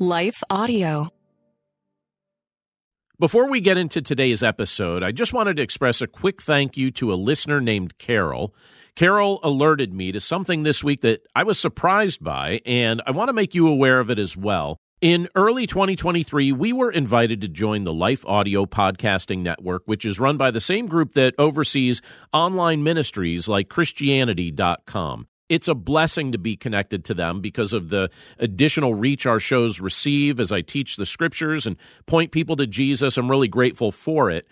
Life Audio. Before we get into today's episode, I just wanted to express a quick thank you to a listener named Carol. Carol alerted me to something this week that I was surprised by, and I want to make you aware of it as well. In early 2023, we were invited to join the Life Audio Podcasting Network, which is run by the same group that oversees online ministries like Christianity.com it's a blessing to be connected to them because of the additional reach our shows receive as I teach the scriptures and point people to Jesus. I'm really grateful for it.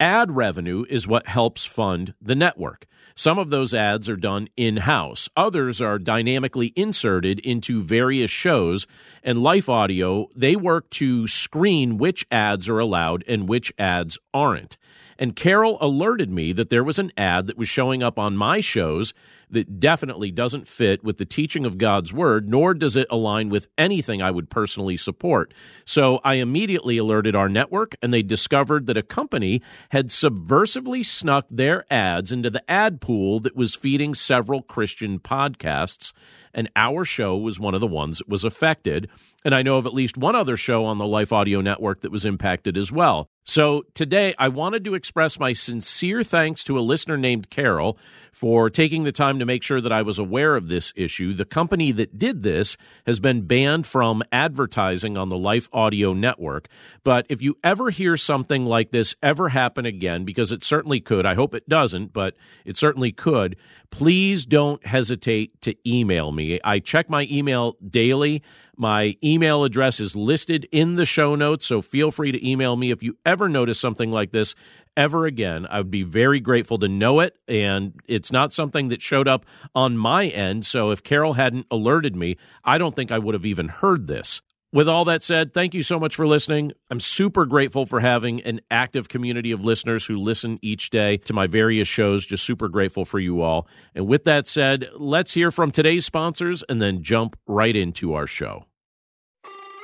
Ad revenue is what helps fund the network. Some of those ads are done in house, others are dynamically inserted into various shows. And Life Audio, they work to screen which ads are allowed and which ads aren't. And Carol alerted me that there was an ad that was showing up on my shows that definitely doesn't fit with the teaching of God's word, nor does it align with anything I would personally support. So I immediately alerted our network, and they discovered that a company had subversively snuck their ads into the ad pool that was feeding several Christian podcasts and our show was one of the ones that was affected. And I know of at least one other show on the Life Audio Network that was impacted as well. So today I wanted to express my sincere thanks to a listener named Carol for taking the time to make sure that I was aware of this issue. The company that did this has been banned from advertising on the Life Audio Network. But if you ever hear something like this ever happen again, because it certainly could, I hope it doesn't, but it certainly could, please don't hesitate to email me. I check my email daily. My email address is listed in the show notes, so feel free to email me if you ever notice something like this ever again. I would be very grateful to know it, and it's not something that showed up on my end, so if Carol hadn't alerted me, I don't think I would have even heard this. With all that said, thank you so much for listening. I'm super grateful for having an active community of listeners who listen each day to my various shows. Just super grateful for you all. And with that said, let's hear from today's sponsors and then jump right into our show.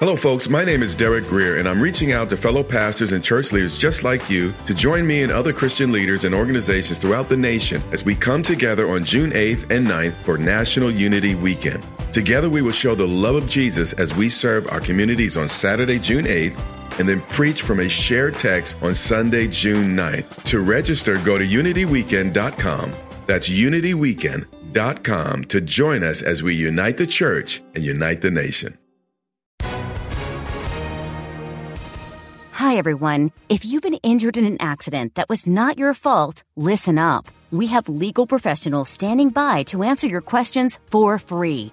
Hello, folks. My name is Derek Grier, and I'm reaching out to fellow pastors and church leaders just like you to join me and other Christian leaders and organizations throughout the nation as we come together on June 8th and 9th for National Unity Weekend. Together, we will show the love of Jesus as we serve our communities on Saturday, June 8th, and then preach from a shared text on Sunday, June 9th. To register, go to unityweekend.com. That's unityweekend.com to join us as we unite the church and unite the nation. Hi, everyone. If you've been injured in an accident that was not your fault, listen up. We have legal professionals standing by to answer your questions for free.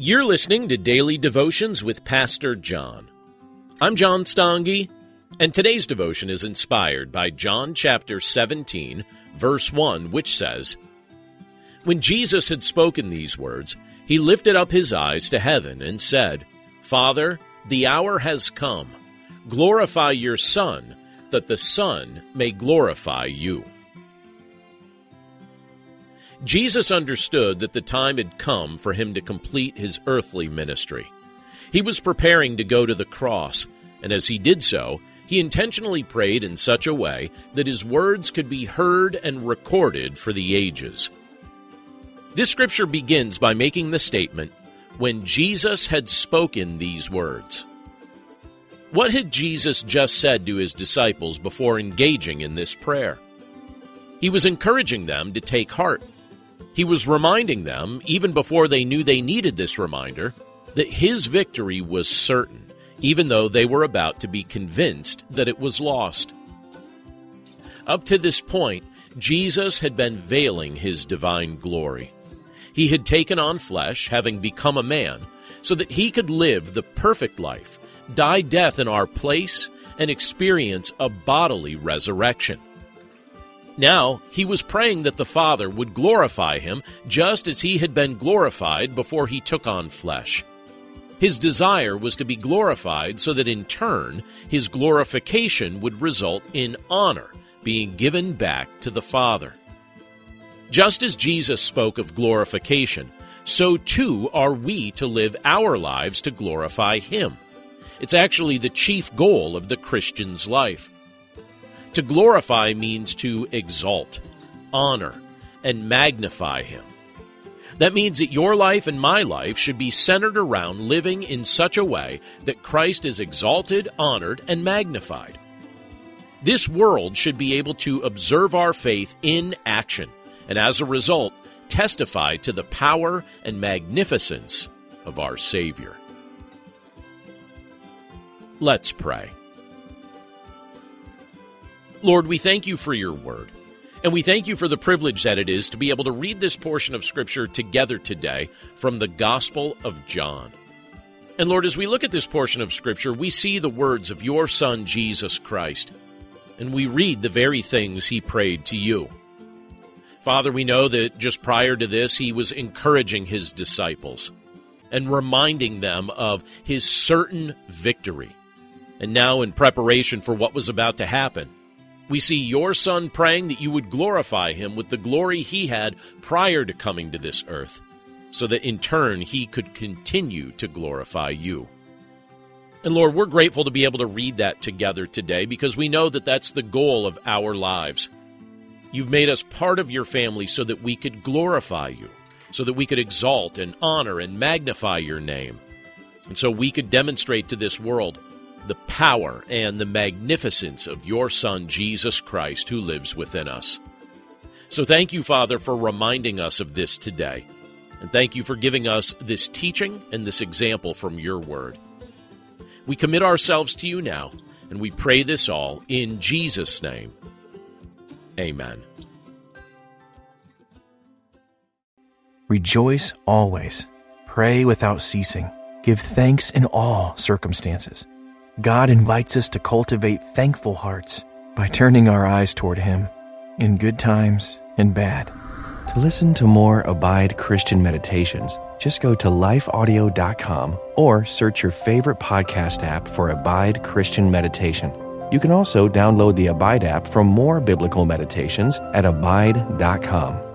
You're listening to Daily Devotions with Pastor John. I'm John Stange, and today's devotion is inspired by John chapter 17, verse 1, which says, When Jesus had spoken these words, he lifted up his eyes to heaven and said, Father, the hour has come. Glorify your Son, that the Son may glorify you. Jesus understood that the time had come for him to complete his earthly ministry. He was preparing to go to the cross, and as he did so, he intentionally prayed in such a way that his words could be heard and recorded for the ages. This scripture begins by making the statement, When Jesus had spoken these words. What had Jesus just said to his disciples before engaging in this prayer? He was encouraging them to take heart he was reminding them, even before they knew they needed this reminder, that his victory was certain, even though they were about to be convinced that it was lost. Up to this point, Jesus had been veiling his divine glory. He had taken on flesh, having become a man, so that he could live the perfect life, die death in our place, and experience a bodily resurrection. Now, he was praying that the Father would glorify him just as he had been glorified before he took on flesh. His desire was to be glorified so that in turn his glorification would result in honor being given back to the Father. Just as Jesus spoke of glorification, so too are we to live our lives to glorify Him. It's actually the chief goal of the Christian's life. To glorify means to exalt, honor, and magnify Him. That means that your life and my life should be centered around living in such a way that Christ is exalted, honored, and magnified. This world should be able to observe our faith in action, and as a result, testify to the power and magnificence of our Savior. Let's pray. Lord, we thank you for your word. And we thank you for the privilege that it is to be able to read this portion of Scripture together today from the Gospel of John. And Lord, as we look at this portion of Scripture, we see the words of your Son, Jesus Christ, and we read the very things he prayed to you. Father, we know that just prior to this, he was encouraging his disciples and reminding them of his certain victory. And now, in preparation for what was about to happen, we see your Son praying that you would glorify him with the glory he had prior to coming to this earth, so that in turn he could continue to glorify you. And Lord, we're grateful to be able to read that together today because we know that that's the goal of our lives. You've made us part of your family so that we could glorify you, so that we could exalt and honor and magnify your name, and so we could demonstrate to this world the power and the magnificence of your Son, Jesus Christ, who lives within us. So thank you, Father, for reminding us of this today. And thank you for giving us this teaching and this example from your word. We commit ourselves to you now, and we pray this all in Jesus' name. Amen. Rejoice always. Pray without ceasing. Give thanks in all circumstances God invites us to cultivate thankful hearts by turning our eyes toward Him in good times and bad. To listen to more Abide Christian meditations, just go to lifeaudio.com or search your favorite podcast app for Abide Christian Meditation. You can also download the Abide app for more biblical meditations at abide.com.